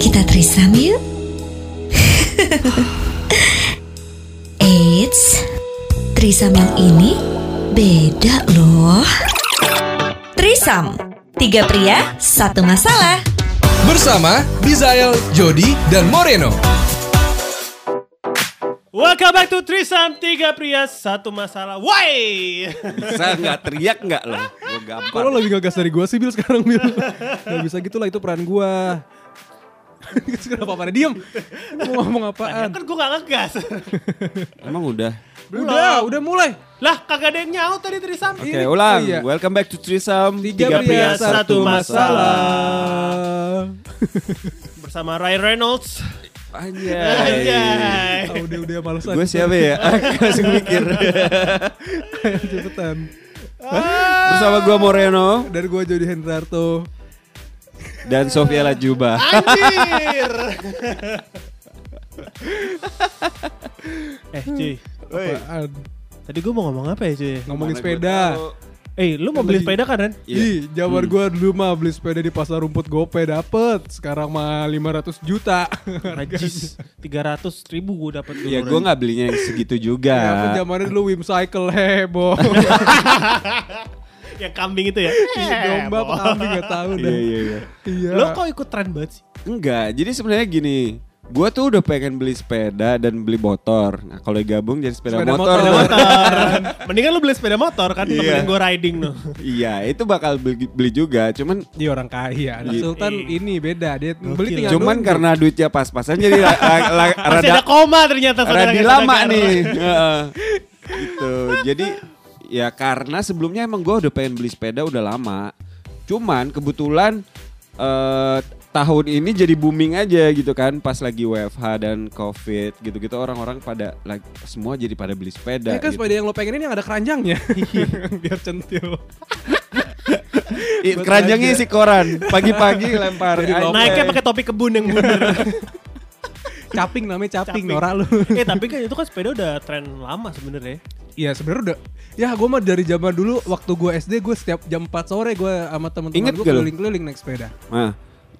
Kita trisam yuk. Eits, trisam yang ini beda loh. Trisam, tiga pria, satu masalah. Bersama Bizael, Jody, dan Moreno. Welcome back to Trisam Tiga pria satu masalah Why Bisa nggak teriak nggak lo? Gue gampang. Kok lo lebih ngegas dari gue sih Bil sekarang Bil Gak bisa gitu lah itu peran gue Kenapa pada diem Mau ngomong apaan Kan gue gak ngegas Emang udah. Udah udah mulai Lah kagak ada yang nyaut tadi Trisam Oke, Ini- ulang. oh iya. Welcome back to Trisam. Tiga, pria satu masalah Bersama Ryan Reynolds Anjay. Anjay. Ah, Udah udah malesan. Gue siapa ya? Aku masih mikir. Cepetan. Bersama gue Moreno. Dan gue Jody Hendrarto. Dan Sofia Lajuba. Anjir. Eh cuy. Apaan? Tadi gue mau ngomong apa ya cuy? Ngomongin Mana sepeda. tahu. Eh lu mau beli sepeda kan Ren? Iya. Ih, zaman gue dulu mah beli sepeda di pasar rumput gope dapet Sekarang mah 500 juta Najis 300 ribu gue dapet dulu Ya Ren. gue nggak belinya yang segitu juga. Ya pun zamannya dulu Wim Cycle heboh Yang kambing itu ya Domba apa kambing gak tau dah Iya iya iya. Iya Lo kok ikut tren banget sih? Enggak, jadi sebenarnya gini. Gue tuh udah pengen beli sepeda dan beli motor. Nah kalau digabung jadi sepeda, Sepeda motor. motor. tuh. Motor Mendingan lu beli sepeda motor kan Iya. Temenin gue riding no iya, itu bakal beli, beli juga. Cuman Dia orang kaya Iya. Sultan ini beda Dia beli Gokil. tinggal cuman nunggu. karena duitnya pas-pasan jadi la- la- la- Masih rada ada koma ternyata rada lama nih. Heeh. gitu. Jadi ya karena sebelumnya emang gue udah pengen beli sepeda udah lama. Cuman kebetulan eh tahun ini jadi booming aja gitu kan pas lagi WFH dan COVID gitu-gitu orang-orang pada like, semua jadi pada beli sepeda. Eh kan gitu. sepeda yang lo pengenin yang ada keranjangnya Biar centil keranjangnya isi koran. Pagi-pagi lempar. Naiknya pakai topi kebun yang bundar. Caping namanya caping, Caping. Nora lu eh tapi kan itu kan sepeda udah tren lama sebenarnya. Iya sebenarnya udah Ya gue mah dari zaman dulu Waktu gue SD gue setiap jam 4 sore Gue sama temen-temen gue keliling-keliling naik sepeda Nah,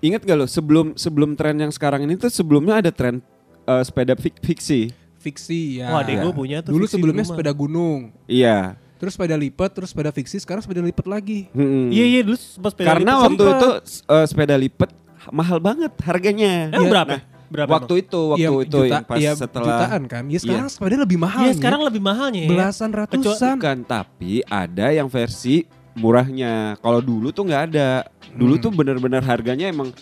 ingat gak lo sebelum sebelum tren yang sekarang ini tuh sebelumnya ada tren eh, sepeda fik- fiksi. Fiksi ya Wah, adek gue punya tuh. Dulu sebelumnya sepeda gunung Iya. Terus sepeda lipat Terus sepeda fiksi Sekarang sepeda lipat lagi Mm-mm. Iya iya dulu sepeda Karena lipat waktu itu eh, sepeda lipat mahal banget harganya. Emang Iya. berapa? Nah, berapa? waktu itu waktu Iya, itu juta- yang pas iya, setelah Jutaan kan Ya sekarang sepeda lebih mahal Iya nih. sekarang lebih mahalnya ya. Belasan ratusan bukan tapi ada yang versi murahnya. Kalau dulu tuh nggak ada. Dulu Hmm. tuh bener-bener harganya emang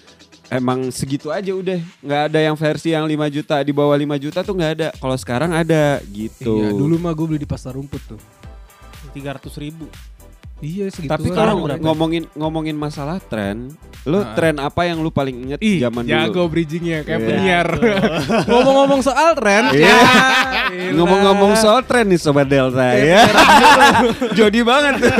emang segitu aja udah. nggak ada yang versi yang 5 juta di bawah 5 juta tuh nggak ada. Kalau sekarang ada gitu. Iya dulu mah gue beli di pasar rumput tuh 300 ribu. Iya segitu Tapi Sekarang kalau ngomongin ngomongin masalah tren, lu Ah. tren apa yang lu paling inget Ih, zaman jago dulu? bridgingnya kayak Iya. penyiar. Ngomong-ngomong soal tren, Iya. ya, Ngomong-ngomong soal tren nih sobat Delta ya. Jodi banget tuh.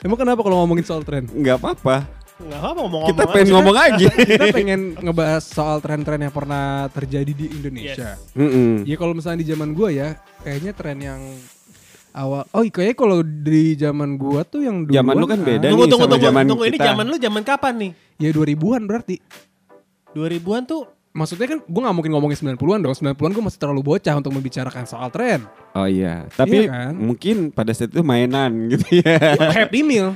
Emang kenapa kalau ngomongin soal tren? Nggak apa-apa. Enggak apa ngomong Kita pengen ngomong aja. Kita pengen ngebahas soal tren-tren yang pernah terjadi di Indonesia. Mm-mm. Ya kalau misalnya di zaman gua ya, kayaknya tren yang awal. Oh, kayaknya kalau di zaman gua tuh yang dulu. Zaman lu kan beda Tunggu nih tunggu sama tunggu zaman tunggu ini zaman lu zaman kapan nih? Ya 2000-an berarti. 2000-an tuh Maksudnya kan gue gak mungkin ngomongin 90-an dong 90-an gue masih terlalu bocah untuk membicarakan soal tren Oh iya, tapi Iya kan? mungkin pada saat itu mainan gitu ya. Happy Meal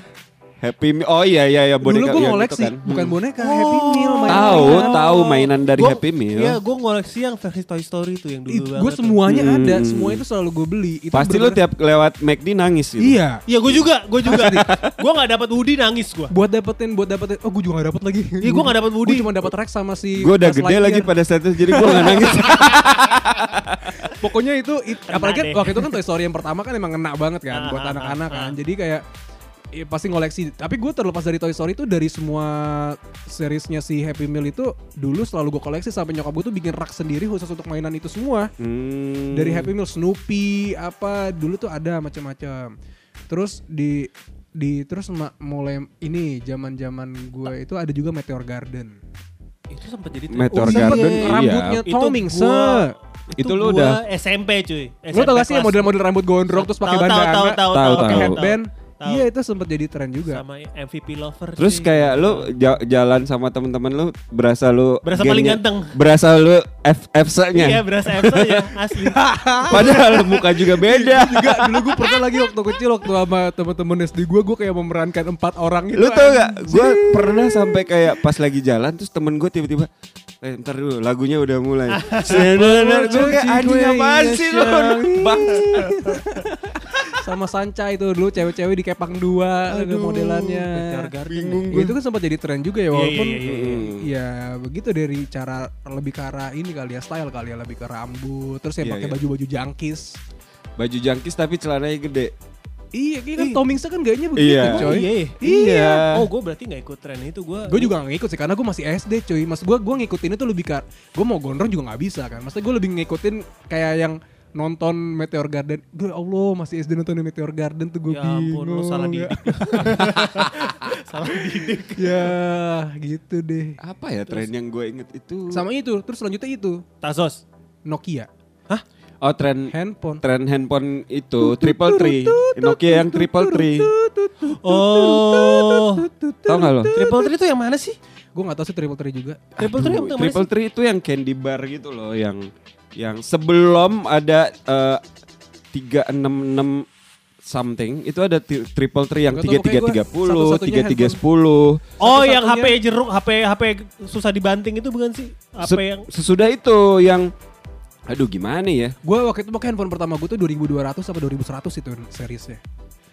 Happy Meal. Oh iya iya ya boneka Dulu gue yang ngoleksi gitu kan. Bukan Hmm. boneka Happy Meal mainan. Tahu, tahu mainan dari Gua- Happy Meal. Iya, gue ngoleksi yang versi Toy Story tuh yang dulu Gue banget. tuh. semuanya Hmm. ada Semua itu selalu gue beli itu Pasti lu bener-bener- tiap lewat McD nangis gitu. Iya Iya, gue juga, gue juga. gue nggak dapat Woody nangis gue. Buat dapetin Buat dapetin Oh gue juga gak dapet lagi Iya, gua nggak dapet Woody. Gue cuma dapet Rex sama si Gue udah gede lagi pada saat itu jadi gue gak nangis. Pokoknya itu, apalagi deh. waktu itu kan Toy Story yang pertama kan emang ngena banget kan Ah, buat ah, anak-anak ah, kan. Jadi kayak ya, pasti ngoleksi. Tapi gue terlepas dari Toy Story itu dari semua seriesnya si Happy Meal itu dulu selalu gue koleksi sampai nyokap gue tuh bikin rak sendiri khusus untuk mainan itu semua. Hmm. Dari Happy Meal Snoopy apa dulu tuh ada macam-macam. Terus di di terus ma- mulai ini zaman-zaman gue itu ada juga Meteor Garden. Itu sempat jadi Meteor Oh, iya. Garden, iya. Rambutnya Itu Tomingse. gua- Itu lu udah- SMP cuy. Lo tau gak sih model-model rambut gondrong terus pakai bandana? tahu, tahu, Tahu, tahu, tahu. headband. Tahu. Iya itu sempat jadi tren juga. Sama MVP lover. Terus sih. kayak lu ja- jalan sama temen-temen lu berasa lu Berasa paling gengnya- ganteng. Berasa lu F FC-nya. Iya berasa F aja asli. Padahal muka juga beda. juga dulu gue pernah lagi waktu kecil waktu sama teman-teman SD gue gue kayak memerankan empat orang gitu. Lu tau gak? Gue pernah sampai kayak pas lagi jalan terus temen gue tiba-tiba Eh, ntar dulu lagunya udah mulai. Sebenarnya gue kayak anjing kue, apaan iya, sih lu? Bang. sama Sanca itu dulu cewek-cewek di Kepang 2 ada modelannya. Garden. bingung Ya, itu kan sempat jadi tren juga ya Iya, walaupun iya, iya, iya. ya begitu dari cara lebih ke arah ini kali ya style kali ya lebih ke rambut terus ya Iya, pakai iya. baju-baju jangkis. Baju jangkis tapi celananya gede. Iya, kan Tom Hanks kan gayanya begitu Iya. coy. Iya. Iya. Oh gue berarti nggak ikut tren itu gue. Gue juga gak ngikut sih karena gue masih SD cuy. Mas gue gue ngikutin itu lebih ke gue mau gondrong juga nggak bisa kan. Maksudnya gue lebih ngikutin kayak yang nonton Meteor Garden. Gue Allah masih SD nonton Meteor Garden tuh gue Ya ampun, lu bingung. salah ya. didik. salah didik. ya gitu deh. Apa ya tren yang gue inget itu? Sama itu, terus selanjutnya itu Tazos. Nokia Oh tren handphone. tren handphone itu triple three. Nokia yang triple three. Oh. Tau gak lo? Triple three itu yang mana sih? Gue gak tahu sih triple three juga. Triple three yang Aduh, mana triple sih? three itu yang candy bar gitu loh, yang yang sebelum ada eh, tiga enam enam something itu ada triple three yang tiga tiga tiga puluh tiga tiga sepuluh Oh yang HP jeruk, HP HP susah dibanting itu bukan sih? HP yang sesudah itu yang aduh gimana ya Gue waktu itu pakai handphone pertama gue tuh 2200 apa 2100 itu seriesnya.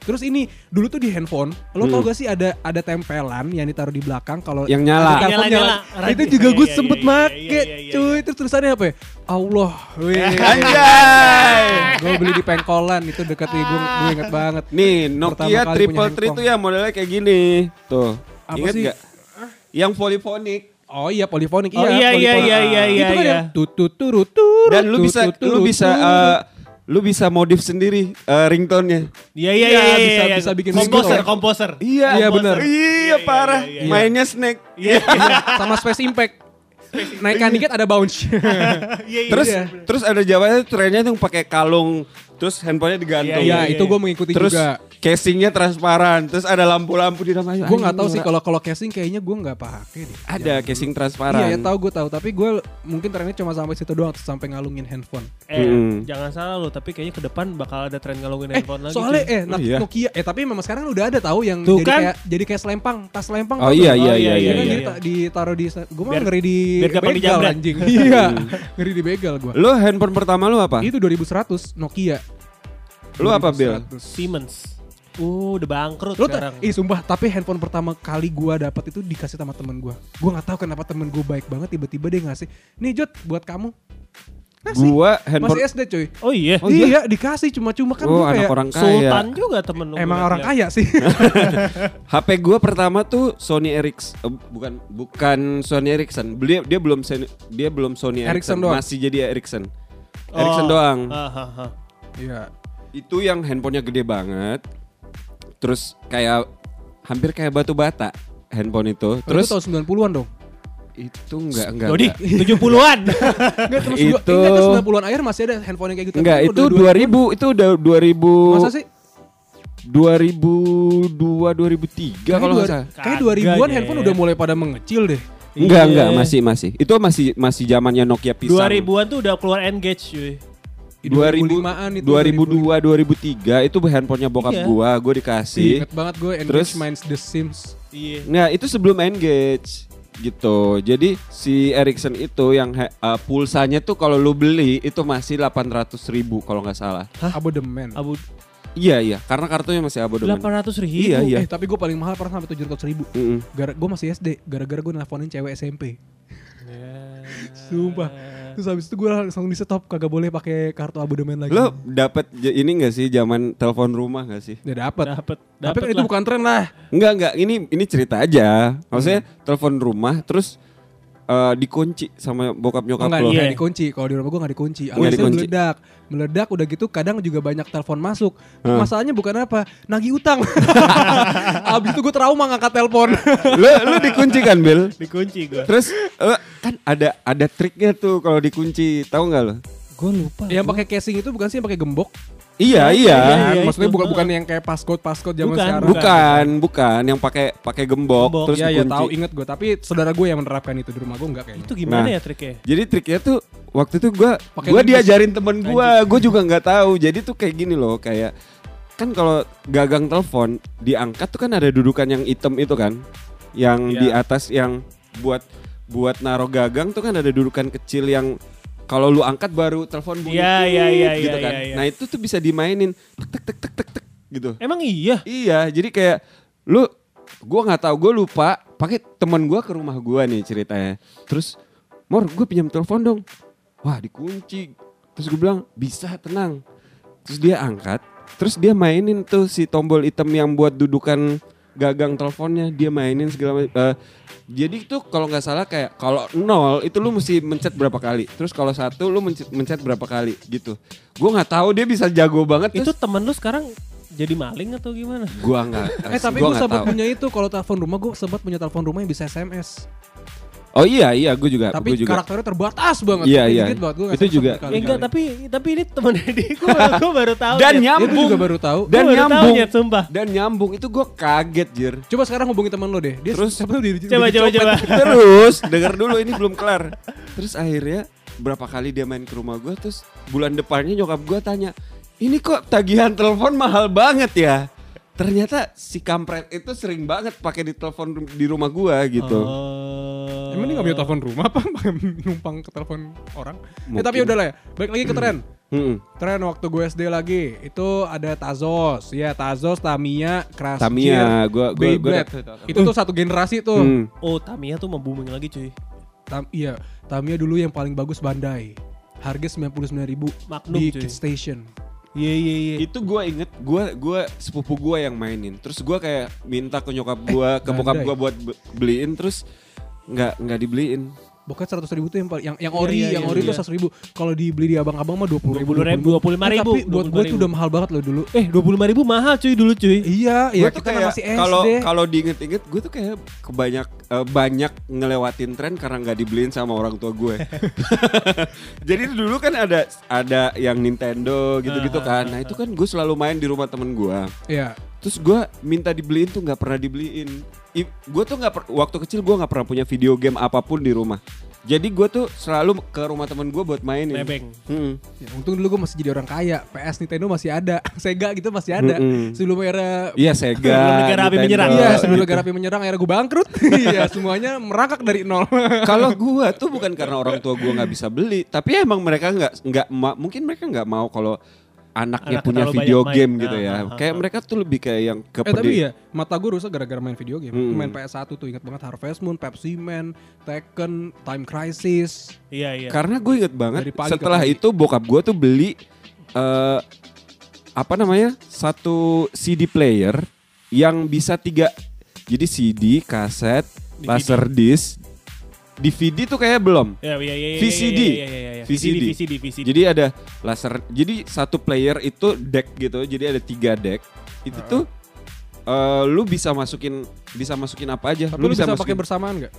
Terus ini dulu tuh di handphone, lo tau Hmm. gak sih ada ada tempelan yang ditaruh di belakang kalau Yang nyala. ada telepon Nyala-nyala. nyala. Itu Iya, juga iya, gue iya, sempet iya, make, iya, iya, iya, cuy. Terus tulisannya apa ya? Allah, weh. anjay gue beli di pengkolan itu deket nih, gue inget banget. nih Pertama Nokia kali punya triple three itu ya modelnya kayak gini tuh Apa ingat sih? nggak yang polifonik Oh iya polifonik, Oh, iya, iya, polifonik. iya, iya, iya, Itu kan iya. yang tutut turut turut. dan lu bisa lu bisa eh, lu bisa modif sendiri eh, ringtone-nya Iya iya Iya, iya bisa- iya, bisa bikin komposer single. komposer. Iya, Iya, Komposer. bener. Iya, parah. iya, iya. Mainnya Snake. Iya sama Space Impact. Naikkan dikit ada bounce. iya iya. Terus Iya. terus ada jawabannya trennya tuh pakai kalung, terus handphonenya digantung. Iya, iya, itu iya. gue mengikuti Terus juga. Casingnya transparan, terus ada lampu-lampu di dalamnya. Gue nggak tahu sih kalau kalau casing kayaknya gue nggak pakai deh. ada casing transparan. Iya, ya tahu gue tahu. Tapi gue mungkin trennya cuma sampai situ doang, sampai ngalungin handphone. Eh, Hmm. jangan salah lo, tapi kayaknya ke depan bakal ada tren ngalungin Eh, handphone lagi. soalnya cuy. eh Oh, iya. Nokia, eh tapi memang sekarang udah ada tahu yang Tuh jadi kan? kayak jadi kayak selempang, tas selempang. Oh iya iya Oh, iya iya, Iya iya. kan iya. dita- ditaruh di, gue mah Biar- ngeri di begal anjing. Iya, ngeri di begal gue. Lu handphone pertama lu apa? Itu 2100 Nokia. Lu apa, Bill? 2100. Siemens. Uh, udah bangkrut ta- sekarang. ih sumpah, tapi handphone pertama kali gua dapat itu dikasih sama temen gua. Gua nggak tahu kenapa temen gua baik banget tiba-tiba dia ngasih. Nih Jod, buat kamu. Ngasih. Gua handphone Masih SD cuy. Oh iya. Oh, iya? iya, dikasih cuma-cuma kan Oh, gua anak kayak orang Sultan kaya. juga temen lu. emang orang kaya sih. HP gua pertama tuh Sony Ericsson. Eh, bukan bukan Sony Ericsson. Dia dia belum Sony, dia belum Sony Ericsson Ericsson, doang. masih jadi Ericsson. Oh. Ericsson doang. Ah, ah, ah. Iya. Itu yang handphonenya gede banget. Terus kayak hampir kayak batu bata handphone itu. Terus Terus tahun 90-an dong. itu enggak enggak. Dodi, enggak. 70-an. Enggak terus Itu- itu... enggak terus 90-an akhir masih ada handphone yang kayak gitu. Enggak, itu udah 2000, itu udah 2000 Masa sih? 2002 2003 kalau nggak salah. Kayak Kagak 2000-an deh. handphone udah mulai pada mengecil deh. Enggak, Iya. enggak, masih masih. Itu masih masih zamannya Nokia pisang. 2000-an tuh udah keluar Engage cuy. 2000 2005-an itu 2002 2003 itu handphonenya bokap Iya. gua, gua Ih, dikasih. Ingat banget gue Terus- Engage main The Sims. Iya. Nah, itu sebelum Engage gitu. Jadi si Ericsson itu yang he- uh, pulsanya tuh kalau lu beli itu masih 800 ribu kalau nggak salah. Abodemen. Abu Iya iya, karena kartunya masih abodemen. 800 ribu. Iya iya. Eh tapi gue paling mahal pernah sampai 700 ribu. Mm-mm. Gara gue masih SD, gara-gara gue nelfonin cewek SMP. Sumpah. Terus habis itu gue langsung di stop, kagak boleh pakai kartu abodemen lagi. Lo dapet j- ini gak sih zaman telepon rumah gak sih? Ya dapat. Dapat. Tapi Dapat kan itu bukan tren lah. Enggak enggak, ini ini cerita aja. Maksudnya telepon rumah terus eh, dikunci sama bokap nyokap enggak, lo. enggak Iya. dikunci. Kalau di rumah gue enggak dikunci. Aliasnya dikunci. meledak. Meledak udah gitu kadang juga banyak telepon masuk. Hah. Masalahnya bukan apa, nagih utang. Abis itu gue trauma ngangkat telepon. Lo lo dikunci kan, Bill? Dikunci gue. Terus lo kan ada ada triknya tuh kalau dikunci, tahu nggak lo? Gue lupa. yang pakai casing itu bukan sih yang pakai gembok? Iya, iya. iya, Maksudnya itu. bukan bukan yang kayak passcode passcode zaman Bukan, sekarang. Bukan, bukan yang pakai pakai gembok, Gembok. terus Iya iya dikunci. tahu inget gue tapi saudara gue yang menerapkan itu di rumah gue enggak kayaknya. Itu gimana Nah. ya triknya? Jadi triknya tuh waktu itu gua linggis. diajarin temen gua, gua juga nggak tahu. Jadi tuh kayak gini loh, kayak kan kalau gagang telepon diangkat tuh kan ada dudukan yang hitam itu kan, yang Iya. di atas yang buat buat naro gagang tuh kan ada dudukan kecil yang kalau lu angkat baru telepon bunyi iya, tit iya, gitu iya, kan. iya, iya. Nah itu tuh bisa dimainin tek tek tek tek tek tek gitu. Emang iya? Iya, jadi kayak lu gua nggak tahu, gue lupa pakai teman gua ke rumah gua nih ceritanya. Terus, "Mor, gue pinjam telepon dong." Wah, dikunci. Terus gue bilang, "Bisa, tenang." Terus dia angkat, terus dia mainin tuh si tombol hitam yang buat dudukan gagang teleponnya, dia mainin segala macam. Eh, jadi itu kalau nggak salah kayak kalau nol itu lu mesti mencet berapa kali. Terus kalau satu lu mencet, mencet berapa kali gitu. Gua nggak tahu dia bisa jago banget. Itu Terus temen lu sekarang jadi maling atau gimana? gua nggak. Eh tapi gua gue nggak sempat punya itu kalau telepon rumah gue sempat punya telepon rumah yang bisa SMS. Oh iya iya gue juga Tapi gue juga. karakternya terbatas banget. Iya, Dikit iya. banget, gua Itu juga. Ya enggak, tapi tapi ini temen Edi gue baru, gua baru tahu. Dan. Ya, nyambung juga baru tahu. dan Gua baru tahu, nyambung Nyet, sumpah. dan nyambung itu gue kaget jir. Coba sekarang hubungi teman lo deh. Dia Terus? di, Coba di- coba dicopet. coba. Terus denger dulu ini belum kelar. Terus akhirnya berapa kali dia main ke rumah gue terus bulan depannya nyokap gue tanya ini kok tagihan telepon mahal banget ya. Ternyata si kampret itu sering banget pakai di telepon di rumah gue gitu. Oh. Emang dia gak punya telepon rumah apa? Numpang ke telepon orang. Ya tapi udahlah ya. Balik lagi ke tren. Tren waktu gue SD lagi itu ada Tazos, ya Tazos, Tamiya, Crash Tamiya, gua- gua- gua Beyblade. tahu. Itu tuh satu generasi tuh. Hmm. Oh, Tamiya tuh mau booming lagi cuy. Tam, iya, Tamiya dulu yang paling bagus Bandai. Harga 99.000 ribu Magnum, di cuy. Kid Station. Iya iya iya. Itu gue inget, gue gua sepupu gue yang mainin. Terus gue kayak minta ke nyokap gue, ke bokap gue buat be- beliin, terus nggak nggak dibeliin. Pokoknya seratus ribu tuh yang yang yang ori, iya, yang iya, ori tuh iya. seratus ribu. Kalau dibeli di abang-abang mah dua puluh ribu, 20.000, 25.000, tapi buat gue itu 25.000. udah mahal banget loh dulu. Eh, 25 ribu mahal cuy dulu cuy. Iya, iya tuh kita kan kayak masih kalau SD. kalau diinget-inget, gue tuh kayak kebanyak eh, banyak ngelewatin tren karena nggak dibeliin sama orang tua gue. Jadi dulu kan ada ada yang Nintendo gitu-gitu kan. Nah itu kan gue selalu main di rumah temen gue. Iya. Terus gue minta dibeliin tuh nggak pernah dibeliin. Gue tuh nggak waktu kecil gue nggak pernah punya video game apa pun di rumah. Jadi gue tuh selalu ke rumah temen gue buat mainin. Nebeng. Hmm. Ya, untung dulu gue masih jadi orang kaya. PS Nintendo masih ada, Sega gitu masih ada. Mm-mm. Sebelum era Iya Sega. Sebelum negara api menyerang. Iya, gitu. sebelum negara api menyerang era gue bangkrut. Iya, semuanya merangkak dari nol. Kalau gua tuh bukan karena orang tua gua nggak bisa beli, tapi emang mereka nggak nggak mungkin mereka nggak mau kalau anaknya Anak punya video banyak main. game gitu ya. ah, ah, kayak ah. mereka tuh lebih kayak yang ke eh tapi ya, mata gue rusak gara-gara main video game. Mm. Main PS1 tuh ingat banget Harvest Moon, Pepsi Man, Tekken, Time Crisis. Iya iya. Karena gue inget banget setelah pagi. itu bokap gua tuh beli eh apa namanya satu CD player yang bisa tiga jadi CD, kaset, DVD. laserdisc, DVD tuh kayak belum. Iya iya. iya, VCD. VCD. VCD VCD. Jadi ada laser. Jadi satu player itu deck gitu. Jadi ada tiga deck. Itu tuh eh, lu bisa masukin bisa masukin apa aja. Tapi lu lu bisa, pakai bersamaan nggak?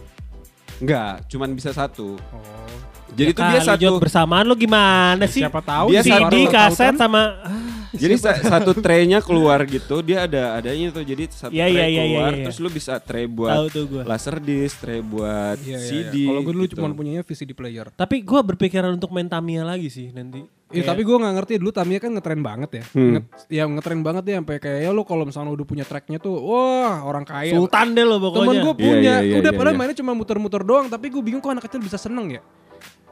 enggak, cuman bisa satu. Oh. Jadi Ya tuh dia satu. Jod, bersamaan lu gimana sih? Siapa tahu Dia CD, kaset tahu kan. sama Jadi sa- satu tray-nya keluar gitu. Dia ada adanya tuh. Jadi satu Iya, tray iya, iya, keluar iya, iya. terus lu bisa tray buat tuh gua. laserdisc, tray buat Iya, iya, CD. iya. Kalau gue dulu gitu. cuma punyanya VCD player. Tapi gua berpikiran untuk main Tamiya lagi sih nanti. Iya Kayak- tapi gue nggak ngerti dulu Tamiya kan ngetren banget ya. Hmm. Nget, ya ngetren banget ya sampai kayak ya lu kalau misalnya udah punya tracknya tuh, wah orang kaya. Sultan deh lo Temen pokoknya. gue Iya, punya, iya, iya, udah iya, padahal iya. mainnya cuma muter-muter doang, tapi gue bingung kok anak kecil bisa seneng ya.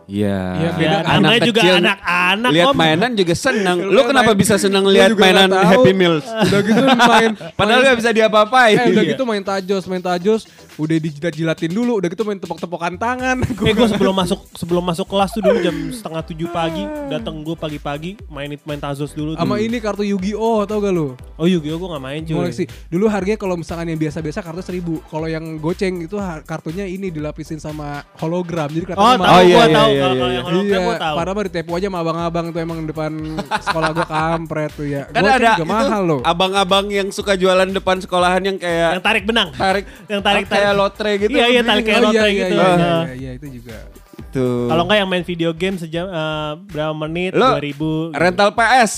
Iya. Iya, beda. Ya, juga kecil anak-anak Lihat om. mainan juga seneng. Lu kenapa main- bisa seneng Gua lihat juga mainan tahu. Happy Meals? Udah gitu main, Padahal gak bisa diapa-apain. Eh udah gitu main tajos, main tajos, udah dijilat-jilatin dulu, udah gitu main tepok-tepokan tangan. Eh gue sebelum masuk sebelum masuk kelas tuh dulu jam setengah tujuh pagi datang gue pagi-pagi main main Tazos dulu. Sama ini kartu Yu-Gi-Oh tau gak lu? Oh Yu-Gi-Oh gue gak main cuy. Koleksi. Dulu harganya kalau misalkan yang biasa-biasa kartu seribu. Kalau yang goceng itu kartunya ini dilapisin sama hologram. Jadi Oh kelihatannya tahu mahal. Oh, iya, gue iya, tahu iya, kalau iya, kalau iya. yang hologram Iya, gue tahu. padahal mah ditepu aja sama abang-abang tuh emang depan sekolah gua kampret tuh ya. Kan ada juga itu mahal loh. abang-abang yang suka jualan depan sekolahan yang kayak Yang tarik benang. tarik yang tarik kayak lotre gitu. Iya iya Lu beli kayak Oh, lotre iya, gitu. Iya, iya, Nah. iya, iya, itu juga. Itu. Kalau enggak yang main video game sejam eh, berapa menit Lo 2000. rental PS.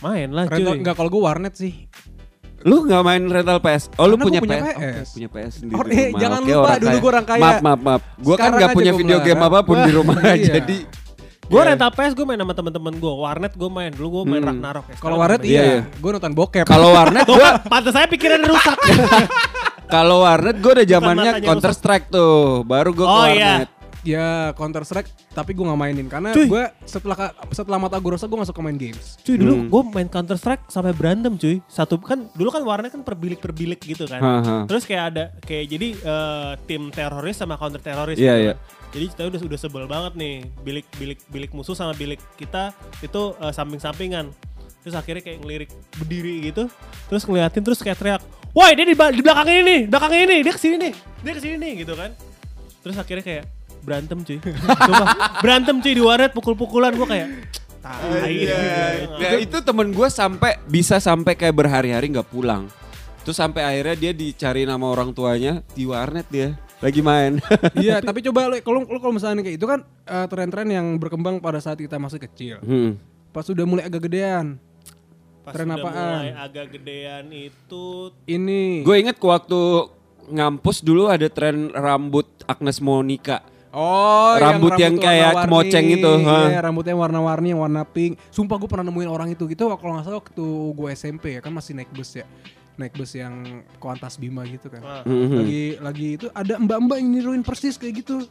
Main lah Rental, cuy. enggak kalau gue warnet sih. Lu nggak main rental PS? Oh lu Karena punya, gua punya PS? PS. Oke, punya PS sendiri Oh, di eh, rumah. jangan Oke, lupa, dulu gua orang kaya. Maaf, maaf, maaf. Gua kan aja punya video game apa pun di rumah. Iya. Jadi Gue Iya. rental PS gue main sama temen-temen gue. Warnet gue main. Dulu gue main Hmm. Ragnarok. ya. Kalau warnet Iya, iya. iya, gue nonton bokep. kalau warnet kan, pantas saya pikiran rusak. kalau warnet gua udah zamannya Counter Strike tuh. Baru gua ke Oh, iya. warnet. ya Counter Strike, tapi gue nggak mainin karena gue setelah setelah mata gue rusak gue nggak suka main games. Cuy dulu Hmm. gue main Counter Strike sampai berantem cuy. Satu kan dulu kan warnet kan per bilik per bilik gitu kan. Haha. Terus kayak ada kayak jadi eh, tim teroris sama counter teroris. Iya, gitu iya. kan. Jadi kita udah udah sebel banget nih bilik bilik bilik musuh sama bilik kita itu eh, samping-sampingan. Terus akhirnya kayak ngelirik berdiri gitu. Terus ngeliatin terus kayak teriak, "Woi, dia di, di belakang ini nih, belakang ini, dia ke sini nih, dia ke sini nih," gitu kan. Terus akhirnya kayak berantem cuy. Coba berantem cuy di warnet pukul-pukulan gue kayak tai. Nah, itu temen gue sampai bisa sampai kayak berhari-hari nggak pulang. Terus sampai akhirnya dia dicari nama orang tuanya di warnet dia lagi main. Iya, tapi coba lo kalau lo kalau misalnya kayak itu kan eh, tren-tren yang berkembang pada saat kita masih kecil. Hmm. Pas sudah mulai agak gedean, Pas Tren udah apaan? mulai agak gedean itu ini Gue inget waktu ngampus dulu ada tren rambut Agnes Monica. Oh, Rambut yang kayak warna-warni. kemoceng itu, ha. Iya, rambutnya warna-warni yang warna pink. Sumpah gue pernah nemuin orang itu. Itu kalau nggak salah waktu gue SMP ya kan masih naik bus ya. Naik bus yang Kuantas Bima gitu kan. Ah. Mhm. Lagi lagi itu ada mbak-mbak yang niruin persis kayak gitu.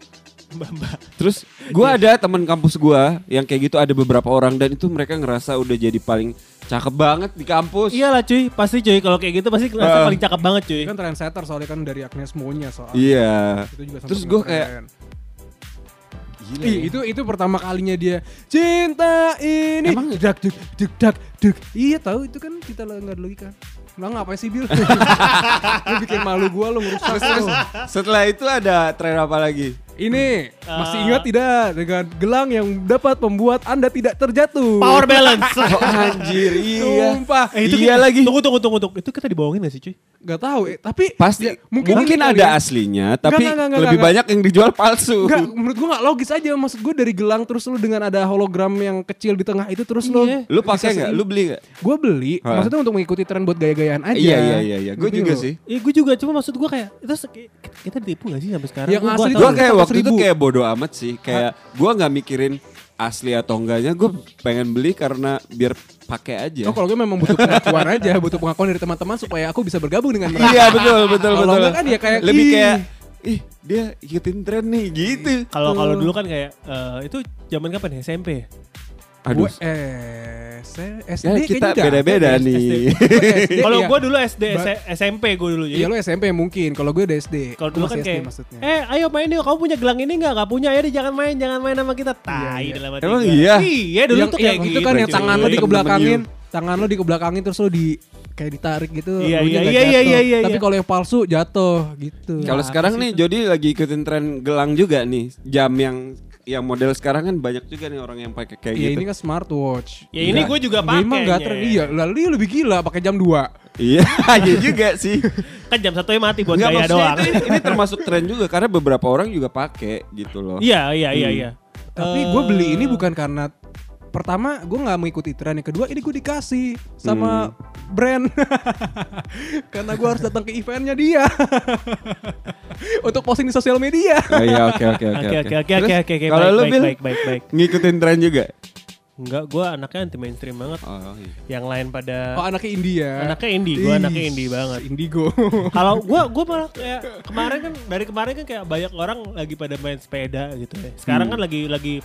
Mbak-mbak. Terus gue ada teman kampus gue yang kayak gitu ada beberapa orang dan itu mereka ngerasa udah jadi paling cakep banget di kampus. Iyalah cuy, pasti cuy kalau kayak gitu pasti ngerasa Ah. paling cakep banget cuy. Kan trendsetter soalnya kan dari Agnes Monya soalnya. Iya. Itu juga Terus gue kayak gila. Ih, ya. itu itu pertama kalinya dia cinta ini Emang- dak duk duk dak duk. Iya tahu itu kan kita lo nggak ada logika. Lo ngapain sih Bil? lu bikin malu gua lo ngerusak. lo. Setelah itu ada tren apa lagi? Ini masih Ah. ingat tidak dengan gelang yang dapat membuat anda tidak terjatuh? Power balance. Oh anjir iya. Sumpah. Eh, itu iya kita- lagi. Tunggu tunggu tunggu tunggu. Itu kita dibohongin gak sih cuy? Gak tahu, eh, tapi Pasti ya, mungkin, ini kali ada ya. aslinya tapi Enggak, enggak, enggak, lebih enggak. banyak yang dijual palsu. Enggak, menurut gua gak logis aja. Maksud gua dari gelang terus lu dengan ada hologram yang kecil di tengah itu terus lu Iya. Lu pakai nggak? Lu beli nggak? Gue beli, Hah. maksudnya untuk mengikuti tren buat gaya-gayaan aja. Iya iya iya iya. Ngerti juga lu? sih. Iya gue juga cuma maksud gue kayak itu se- kita ditipu gak sih sampai sekarang? Yang Gua- asli gua kayak Waktu itu ribu. kayak bodoh amat sih. Kayak gue nggak mikirin asli atau enggaknya. Gue pengen beli karena biar pakai aja. Oh kalau gue memang butuh pengakuan aja, butuh pengakuan dari teman-teman supaya aku bisa bergabung dengan mereka. Iya betul betul Kalau betul. enggak kan ya kayak, lebih ih. kayak ih dia ikutin tren nih gitu. Kalau kalau dulu kan kayak eh, itu zaman kapan ya SMP? Aduh. Gue eh se- Ya, SD kita beda-beda nih. SD, Kalau iya. gue dulu SD SMP gue dulu jadi. Iya lo SMP mungkin, kalau gue udah SD. Kalau Gua dulu kan SD kayak, maksudnya. eh ayo main yuk, kamu punya gelang ini nggak? Gak punya, ya jangan main, jangan main sama kita. Tai iya. dalam hati Emang iya? Iya dulu yang, tuh kayak yang gitu. itu kan yang tangan lo dikebelakangin, tangan lo dikebelakangin terus lo di kayak ditarik gitu. Iya, iya, iya, iya, iya, iya, Tapi iya. kalau yang palsu jatuh gitu. Kalau apa sekarang nih itu? Jody lagi ikutin tren gelang juga nih. Jam yang yang model sekarang kan banyak juga nih orang yang pakai kayak Iya gitu. ini kan smartwatch. Ya ini gue juga Gue emang pakai. nggak tren. Iya, lalu dia lebih gila pakai jam 2 Iya, iya juga sih. Kan jam satunya mati buat Nggak, gaya doang. itu- ini, ini termasuk tren juga karena beberapa orang juga pakai gitu loh. Iya iya iya Hmm. iya. Tapi Eh, gue beli ini bukan karena pertama gue nggak mengikuti tren yang kedua ini gue dikasih sama brand karena gue harus datang ke eventnya dia untuk posting di sosial media Oh, iya, oke oke oke. Oke oke oke oke oke oke. Kalau baik, lu baik, baik baik baik. ngikutin tren juga. Enggak, gue anaknya anti mainstream banget. Oh, iya. Yang lain pada oh anaknya India anaknya indie, gue anaknya indie banget. Indigo Kalau gue gue malah kayak kemarin kan dari kemarin kan kayak banyak orang lagi pada main sepeda gitu ya. Sekarang kan lagi lagi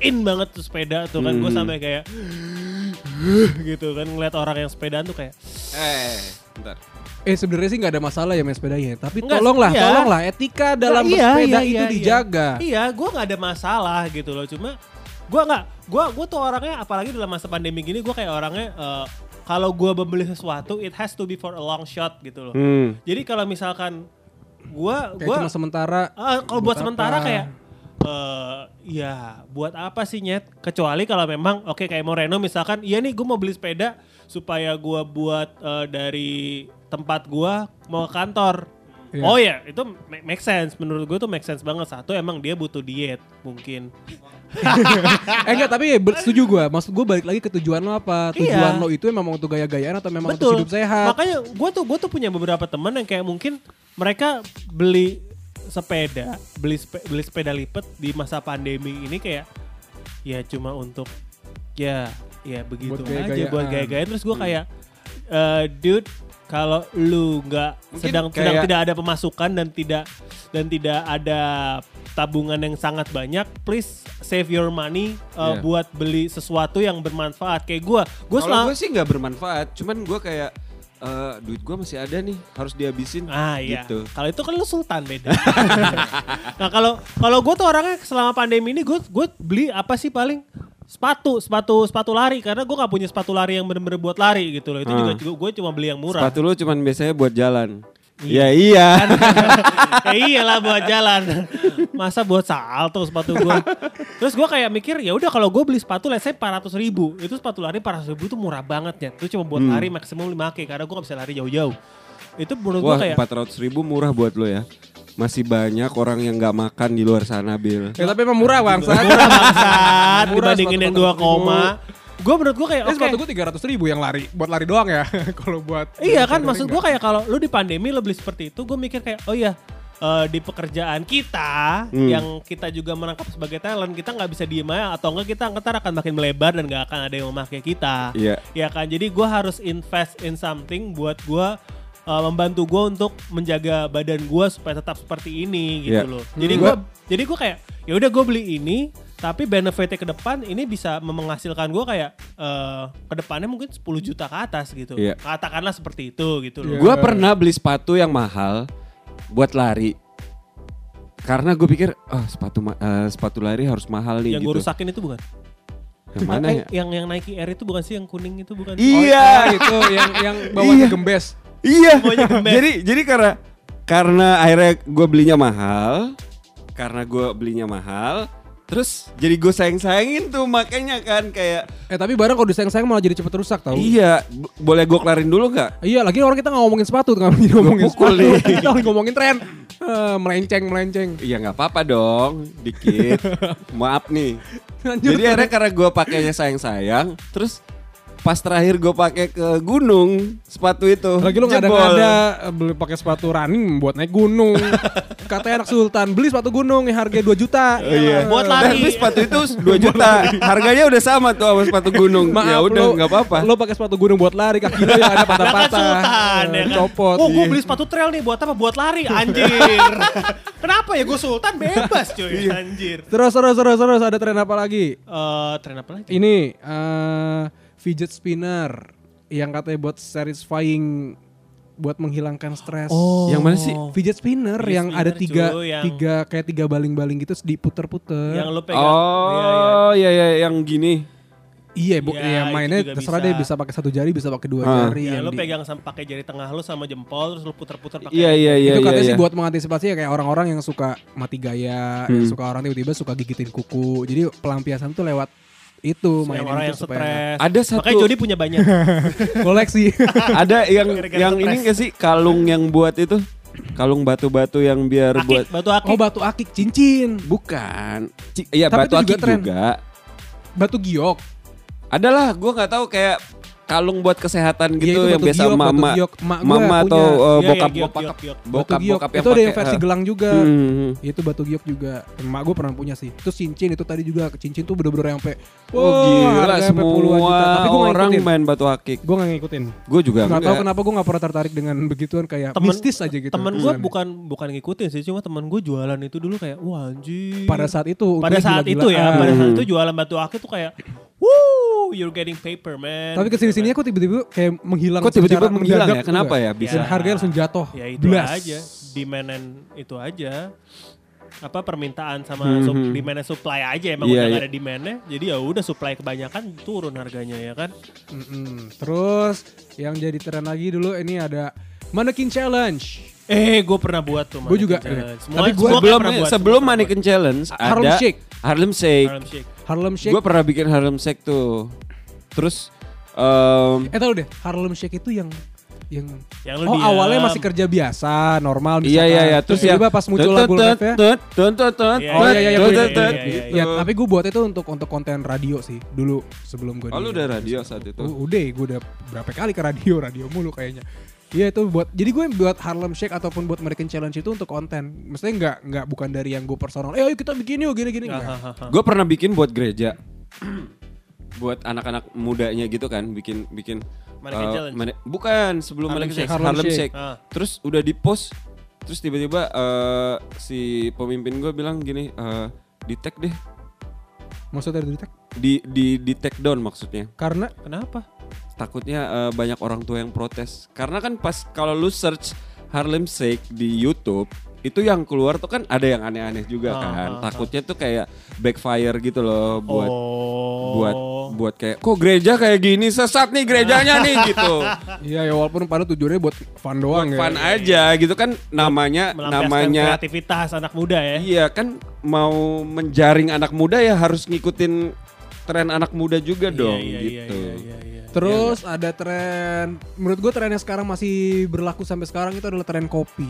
in banget tuh sepeda tuh kan gue Hmm. sampai kayak gitu kan ngeliat orang yang sepedaan tuh kayak Eh, bentar. eh sebenarnya sih nggak ada masalah ya main sepedanya tapi Enggak, tolonglah iya. tolonglah etika dalam Nah, iya, bersepeda iya, itu iya, dijaga Iya, gue nggak ada masalah gitu loh. Cuma gue nggak, gue gue tuh orangnya apalagi dalam masa pandemi gini gue kayak orangnya eh, kalau gue membeli sesuatu it has to be for a long shot gitu loh. Hmm. Jadi kalau misalkan gue gue cuma sementara kalau buat buat sementara apa? kayak eh ya buat apa sih nyet? Kecuali kalau memang oke kayak Moreno misalkan, iya nih gue mau beli sepeda supaya gue buat eh, dari tempat gue mau ke kantor. Iya. Oh ya, itu ma- make sense. Menurut gue tuh make sense banget. Satu emang dia butuh diet mungkin. eh enggak tapi ya, setuju gue. Maksud gue balik lagi ke tujuan lo apa? Tujuan Iya. lo itu memang untuk gaya-gayaan atau memang Betul. untuk hidup sehat? Makanya gue tuh gue tuh punya beberapa teman yang kayak mungkin mereka beli sepeda, beli spe- beli sepeda lipat di masa pandemi ini kayak ya cuma untuk ya ya begitu Buat aja gaya-gayaan. buat gaya-gayaan terus gue kayak eh, dude kalau lu nggak sedang sedang kayak- tidak ada pemasukan dan tidak dan tidak ada tabungan yang sangat banyak please save your money uh, Iya. buat beli sesuatu yang bermanfaat kayak gue gue Kalau selalu gue sih nggak bermanfaat, cuman gue kayak eh, duit gue masih ada nih, harus dihabisin. Ah iya. Gitu. Kalau itu kan lu sultan beda. nah kalau kalau gue tuh orangnya selama pandemi ini gue gue beli apa sih paling sepatu sepatu sepatu lari karena gue nggak punya sepatu lari yang bener-bener buat lari gitu loh. Itu juga Ah. juga gue cuma beli yang murah. Sepatu lu cuman biasanya buat jalan. Iya. Ya iya. ya iyalah buat jalan. Masa buat salto sepatu gue. Terus gue kayak mikir ya udah kalau gue beli sepatu let's say 400 ribu. Itu sepatu lari 400 ribu tuh murah banget ya. Itu cuma buat Hmm. lari maksimum 5 k karena gue gak bisa lari jauh-jauh. Itu menurut gue Wah, kayak 400 ribu murah buat lo ya. Masih banyak orang yang nggak makan di luar sana, Bil. Ya tapi emang murah bang. murah bangsat Murah dibandingin yang 2 400 koma. Gue menurut gue kayak Ini oke. sepatu gue 300 ribu yang lari. Buat lari doang ya. Kalau buat... Iya kan maksud gue kayak kalau lu di pandemi lo beli seperti itu gue mikir kayak oh iya eh, di pekerjaan kita Hmm. yang kita juga menangkap sebagai talent kita nggak bisa diem aja atau enggak kita ntar akan makin melebar dan nggak akan ada yang memakai kita Iya. ya kan jadi gue harus invest in something buat gue uh, membantu gue untuk menjaga badan gue supaya tetap seperti ini gitu Iya. loh jadi Hmm. gue jadi gue kayak ya udah gue beli ini tapi benefitnya ke depan ini bisa menghasilkan gue kayak eh ke depannya mungkin 10 juta ke atas gitu Iya. katakanlah seperti itu gitu loh Iya. Gue pernah beli sepatu yang mahal buat lari. Karena gue pikir, ah sepatu eh, sepatu lari harus mahal nih yang gitu. gue rusakin itu bukan Yang mana Eh, ya? yang yang Nike Air itu bukan sih yang kuning itu bukan Iya. Oh, itu yang yang bawahnya Iya. gembes. Iya. Gembes. jadi jadi karena karena akhirnya gue belinya mahal, karena gue belinya mahal, terus jadi gue sayang-sayangin tuh makanya kan kayak Eh tapi barang kalau disayang-sayang malah jadi cepet rusak tau. iya, b- boleh gue kelarin dulu nggak? Iya, lagi orang kita nggak ngomongin sepatu, nggak ngomongin pukul sepatu. nih. kita lagi ngomongin tren. Eh, melenceng, melenceng. Iya nggak apa-apa dong, dikit. Maaf nih. Lanjut. Jadi akhirnya karena gue pakainya sayang-sayang, terus pas terakhir gue pakai ke gunung sepatu itu. Lagi lu nggak ada beli pakai sepatu running buat naik gunung. Katanya anak sultan beli sepatu gunung yang harga 2 juta. Oh, iya. Buat lari. Tapi sepatu itu 2 juta. Harganya udah sama tuh sama sepatu gunung. Maaf, ya udah nggak apa-apa. Lu pakai sepatu gunung buat lari kaki lu yang ada kan patah-patah. sultan ya kan. Copot. Oh gue Iya. beli sepatu trail nih buat apa? Buat lari anjir. Kenapa ya gue sultan bebas cuy anjir. Terus terus terus terus ada tren apa lagi? Eh tren apa lagi? Ini eh fidget spinner yang katanya buat satisfying buat menghilangkan stres. Yang mana sih? Fidget spinner Fidget yang ada spinner, tiga cuy, yang- tiga kayak tiga baling-baling gitu terus diputer-puter. Yang lu pegang. Iya, iya. Oh iya iya yang gini. Iya, bu, Ya, ya, itu mainnya terserah bisa. deh bisa pakai satu jari, bisa pakai dua Ah. jari. Ya, yang lu di- pegang sama pakai jari tengah lu sama jempol terus lu puter-puter pakai. Iya iya iya itu iya. katanya iya. sih buat mengantisipasi ya kayak orang-orang yang suka mati gaya, yang Hmm. suka orang tiba-tiba suka gigitin kuku. Jadi pelampiasan tuh lewat itu mainin orang itu yang stres. Ada satu Makanya Jody punya banyak. koleksi. ada yang Gara-gara yang stres. ini gak sih kalung yang buat itu? Kalung batu-batu yang biar buat Akik, batu akik. oh batu akik cincin, bukan. Ci- Iya Tapi batu itu juga akik tren. juga. batu giok. Adalah gua nggak tahu kayak kalung buat kesehatan Iya, gitu itu yang biasa giok, mama giok. Gua mama punya. atau uh, Iya, iya, bokap giok, bokap giok, bokap giok. bokap itu ada yang versi uh, gelang juga. hmm. Itu batu giok juga. Emak gue pernah punya sih. Terus cincin itu tadi juga cincin tuh bener-bener yang sampai Oh gila semua juta. Tapi gue gak orang ngikutin. main batu akik. Gue gak ngikutin. Gue juga Gak tau kenapa gue gak pernah tertarik dengan begituan kayak Temen- mistis aja gitu. Temen gue bukan bukan ngikutin sih, cuma temen gue jualan itu dulu kayak wah anjir. pada saat itu pada saat itu ya, pada saat itu jualan batu akik tuh kayak Woo, you're getting paper man. Tapi ke sini sini aku tiba-tiba kayak menghilang. Kok tiba-tiba menghilang ya? Kenapa ya nggak? bisa? Dan harganya langsung jatuh. Ya itu Blas. aja, demand and itu aja. Apa permintaan sama Hmm, sup- hmm. demand and supply aja emang Iya, udah nggak ada demandnya. Jadi ya udah supply kebanyakan turun harganya ya kan. Mm-mm. Terus yang jadi tren lagi dulu ini ada mannequin challenge. Eh, gue pernah buat tuh. Gua juga, iya. challenge. Semua, Tapi sebelum pernah buat, sebelum Mannequin Challenge Harlem ada Shake. Harlem. Shake. Harlem Shake. Harlem Shake. Gue pernah bikin Harlem Shake tuh. Terus em, Eh tahu deh, Harlem Shake itu yang Yang, Yang lu oh diam. awalnya masih kerja biasa, normal Iya iya iya terus ya tiba pas muncul lagu rap ya. tut tut tut tut Iya, Oh iya iya, iya, tut, iya, tut, iya, tut, iya, iya. Ya, tapi gue buat itu untuk untuk konten radio sih dulu sebelum gue. Oh lu udah radio saat itu. Udah, gue udah berapa kali ke radio, radio mulu kayaknya. Iya itu buat, jadi gue buat Harlem Shake ataupun buat American Challenge itu untuk konten. Maksudnya nggak nggak bukan dari yang gue personal. Eh ayo kita bikin yuk gini-gini Ah, enggak. Gue pernah bikin buat gereja. buat anak-anak mudanya gitu kan, bikin bikin eh, Challenge? bukan sebelum Harlem Shake. Harlem Harlem Shake. Shake. Ah. Terus udah di post, terus tiba-tiba eh, si pemimpin gue bilang gini, eh, di tag deh, Maksudnya dari tag? di di di take down maksudnya. Karena Kenapa? Takutnya eh, banyak orang tua yang protes. Karena kan pas kalau lu search Harlem Shake di YouTube itu yang keluar tuh kan ada yang aneh-aneh juga Ah, kan. ah, Takutnya tuh kayak backfire gitu loh buat oh. buat buat kayak kok gereja kayak gini sesat nih gerejanya nih gitu. Iya ya walaupun pada tujuannya buat fun doang ya. Fun aja gitu kan namanya namanya kreativitas anak muda ya. iya kan mau menjaring anak muda ya harus ngikutin tren anak muda juga dong iya, iya, gitu. iya, iya, iya. Terus ada tren, menurut gue tren yang sekarang masih berlaku sampai sekarang itu adalah tren kopi.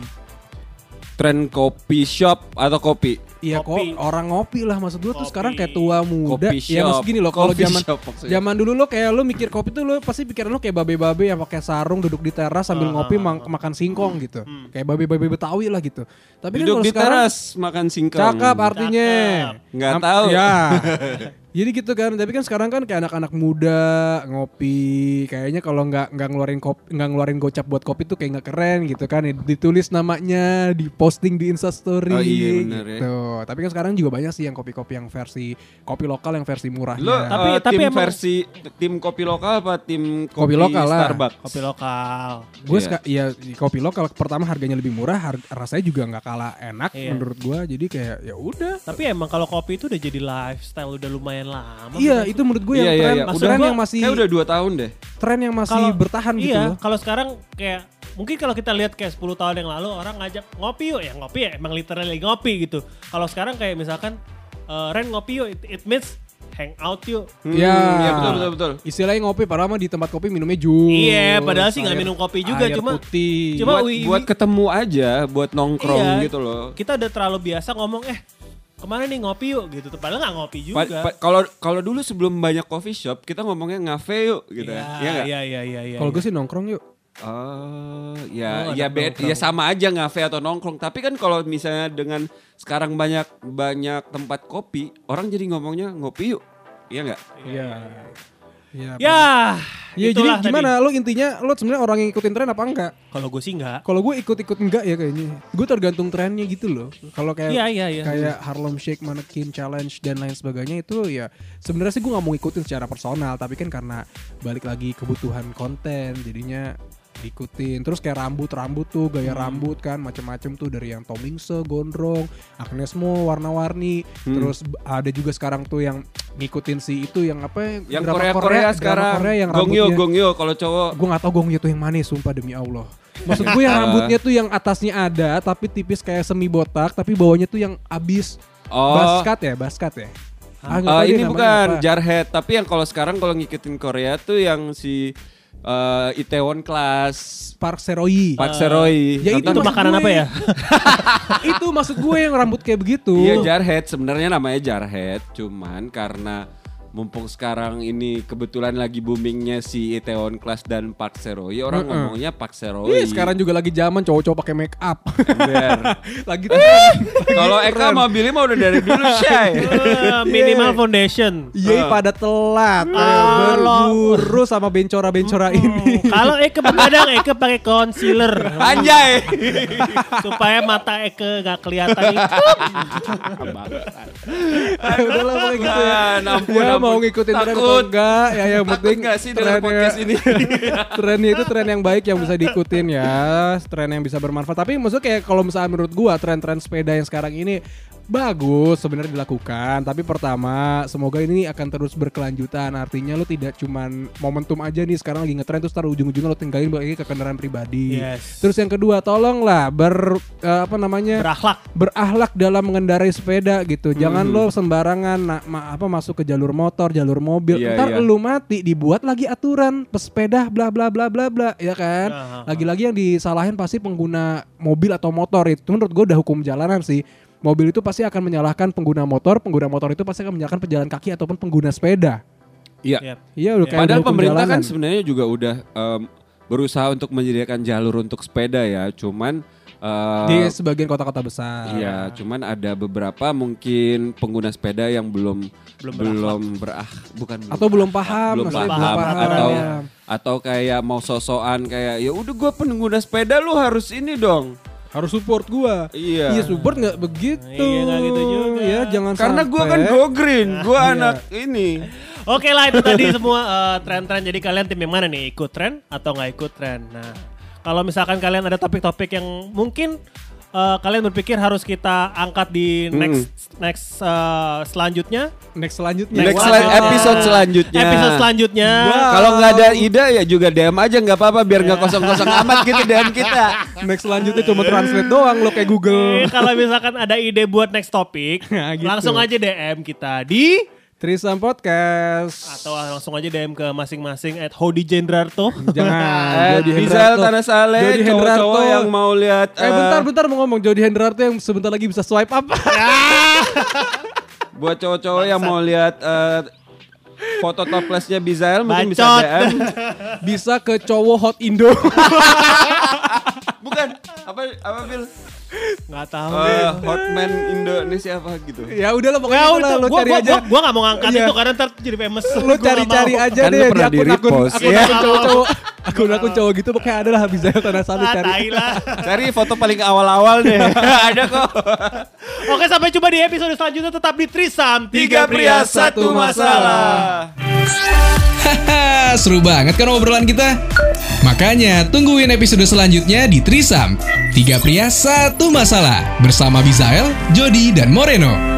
Tren kopi shop atau kopi. Iya kok Kopi. orang ngopi lah maksud gue tuh Kopi. sekarang kayak tua muda. Kopi Ya maksud shop. gini loh kalau zaman shop zaman dulu lo kayak lo mikir kopi tuh lo pasti pikiran lo kayak babe-babe yang pakai sarung duduk di teras sambil Ah, ngopi ah, mang- makan singkong gitu. Kayak babe-babe Betawi lah gitu. Tapi kan Duduk kalau di sekarang teras makan singkong. cakep artinya. Cakep. Nggak tahu. Ya. Jadi gitu kan, tapi kan sekarang kan kayak anak-anak muda ngopi, kayaknya kalau nggak nggak ngeluarin kopi, nggak ngeluarin gocap buat kopi tuh kayak nggak keren gitu kan. Ditulis namanya, diposting di Instastory Oh iya, bener ya. gitu. Tapi kan sekarang juga banyak sih yang kopi-kopi yang versi kopi lokal yang versi murahnya. Lo Tapi- eh, tapi tim emang- versi tim kopi lokal apa tim kopi, Kopi lokal lah. Starbucks? Kopi lokal. gue Iya. ya di kopi lokal pertama harganya lebih murah, har- rasanya juga nggak kalah enak Iya. menurut gue. Jadi kayak ya udah. Tapi emang kalau kopi itu udah jadi lifestyle udah lumayan lama. Iya, itu menurut gue yang Iya iya tren, iya. tren Udah yang masih kayak udah dua tahun deh. tren yang masih Kalau- bertahan gitu Iya, kalau sekarang kayak mungkin kalau kita lihat kayak 10 tahun yang lalu orang ngajak ngopi yuk, ya ngopi ya emang literally ngopi gitu. Kalau sekarang kayak misalkan eh, Ren ngopi yuk, it, it means hang out yuk. Hmm, Iya. iya betul betul betul. Istilahnya ngopi padahal mah di tempat kopi minumnya jus. Iya, padahal sih nggak minum kopi juga, air cuma- putih. cuma- buat, wi- buat ketemu aja, buat nongkrong Iya. gitu loh. Kita udah terlalu biasa ngomong eh ke mana nih ngopi yuk gitu. Padahal nggak ngopi juga. Kalau kalau dulu sebelum banyak coffee shop, kita ngomongnya ngafe yuk gitu. Iya, Iya iya, iya, iya, iya. Kalau gue sih nongkrong yuk. Oh, Oh, ya, anak ya, bed, ya sama aja ngafe atau nongkrong. Tapi kan kalau misalnya dengan sekarang banyak banyak tempat kopi, orang jadi ngomongnya ngopi yuk, iya nggak? Iya. Iya. Ya, Ya jadi itulah tadi. gimana lo intinya lo sebenarnya orang yang ikutin tren apa enggak? Kalau gue sih nggak. Kalau gue ikut-ikut enggak ya kayaknya. Gue tergantung trennya gitu loh. Kalau kayak Iya, iya, iya. kayak Harlem Shake, Mannequin Challenge dan lain sebagainya itu ya sebenarnya sih gue nggak mau ikutin secara personal, tapi kan karena balik lagi kebutuhan konten, jadinya diikutin. Terus kayak rambut-rambut tuh, gaya Hmm. rambut kan macem-macem tuh dari yang Tomingse, gondrong, Agnes Mo, warna-warni. Hmm. Terus ada juga sekarang tuh yang ngikutin si itu yang apa? Yang drama Korea Korea drama sekarang. Korea yang gongyo rambutnya gongyo kalau cowok. gue gak tau gongnya tuh yang mana sumpah demi Allah maksud gue yang rambutnya tuh yang atasnya ada tapi tipis kayak semi botak tapi bawahnya tuh yang abis Oh. basket ya basket ya Ah, Eh, tahu deh ini bukan apa. Jarhead, tapi yang kalau sekarang kalau ngikutin Korea tuh yang si eh, Itaewon Class, Park Seroyi Pak Seroy. ya Itu maksud makanan gue. apa ya? itu maksud gue yang rambut kayak begitu Iya Jarhead, sebenarnya namanya Jarhead, cuman karena mumpung sekarang ini kebetulan lagi boomingnya si Itaewon Class dan Park Seroy, orang Mm-mm. ngomongnya Park Seroy. Iya, sekarang juga lagi zaman cowok-cowok pakai make up lagi tren. Kalau Eka mau Billy mah udah dari dulu Shay. Eh, minimal foundation. Iya pada telat Ah, berburu sama bencora-bencora ini Kalau Eke begadang, Eke pakai concealer Anjay. supaya mata Eke nggak kelihatan. Udahlah pokoknya gitu ya. Ampun, ya ampun. Mau ngikutin tren atau enggak? Ya yang Takut penting sih trennya- podcast ini? trennya itu tren yang baik yang bisa diikutin ya tren yang bisa bermanfaat. Tapi maksudnya kayak kalau misalnya menurut gua tren-tren sepeda yang sekarang ini bagus sebenarnya dilakukan tapi pertama semoga ini akan terus berkelanjutan artinya lu tidak cuman momentum aja nih sekarang lagi ngetren terus taruh ujung-ujungnya lu tinggalin lagi ke kendaraan pribadi Yes. terus yang kedua tolonglah ber eh, apa namanya Berakhlak. berakhlak dalam mengendarai sepeda gitu. Jangan lo sembarangan na- ma- apa masuk ke jalur motor, jalur mobil. Iya, Ntar iya. lu mati dibuat lagi aturan pesepeda bla bla bla bla bla ya kan. Aha. Lagi-lagi yang disalahin pasti pengguna mobil atau motor itu menurut gue udah hukum jalanan sih. Mobil itu pasti akan menyalahkan pengguna motor, pengguna motor itu pasti akan menyalahkan pejalan kaki ataupun pengguna sepeda. Iya. Yep. Iya udah kayak Padahal pemerintah kan sebenarnya juga udah em, berusaha untuk menyediakan jalur untuk sepeda ya. Cuman eh, di sebagian kota-kota besar. Iya, cuman ada beberapa mungkin pengguna sepeda yang belum Belum belum berah bukan Atau belum paham, belum paham, belum paham atau ya. atau kayak mau sosokan kayak ya udah gua pengguna sepeda lu harus ini dong. Harus support gua. Iya. Iya support nggak begitu. Iya, gitu juga. Ya jangan Karena gua kan sampai- go green, gua Iya. anak ini. Oke lah itu tadi semua eh, tren-tren. Jadi kalian tim yang mana nih? Ikut tren atau nggak ikut tren? Nah, kalau misalkan kalian ada topik-topik yang mungkin eh, kalian berpikir harus kita angkat di next next eh, selanjutnya, next selanjutnya. Next Wah. seli- episode selanjutnya. episode selanjutnya. Kalau nggak ada ide ya juga DM aja nggak apa-apa biar nggak kosong-kosong amat gitu DM kita. Next selanjutnya cuma translate doang lo kayak Google. Eh, kalau misalkan ada ide buat next topik, Nah, gitu. langsung aja DM kita di Trisam Podcast. atau langsung aja DM ke masing-masing at Hodi Jendrarto. Jangan. Eh, Jody Hendrarto. Tanah Saleh, Jody Hendrarto. yang mau lihat Eh bentar bentar mau ngomong Jody Hendrarto yang sebentar lagi bisa swipe up. Buat cowok-cowok yang mau lihat eh, foto toplesnya Bizael mungkin bisa. DM. bisa ke cowok hot Indo. Bukan apa apa Bil? Nggak tahu. Eh, Hotman Indonesia apa gitu. ya udah lah Ya pokoknya udah, itulah, lo gua, cari gua, aja. gua, gua gak mau ngangkat Iya. itu karena ntar jadi famous. Lo cari-cari aja Kan deh lo di pernah akun-akun di-repost. akun-akun Iya. cowok-cowok. Akun-akun cowok gitu pokoknya ada lah bisa tanah sali Ah, cari. Cari foto paling awal-awal deh. Ada kok. Oke sampai jumpa di episode selanjutnya tetap di Trisam Tiga pria satu masalah. Haha, seru banget kan obrolan kita? Makanya tungguin episode selanjutnya di Trisam. Tiga pria satu masalah bersama Bizael, Jody, dan Moreno.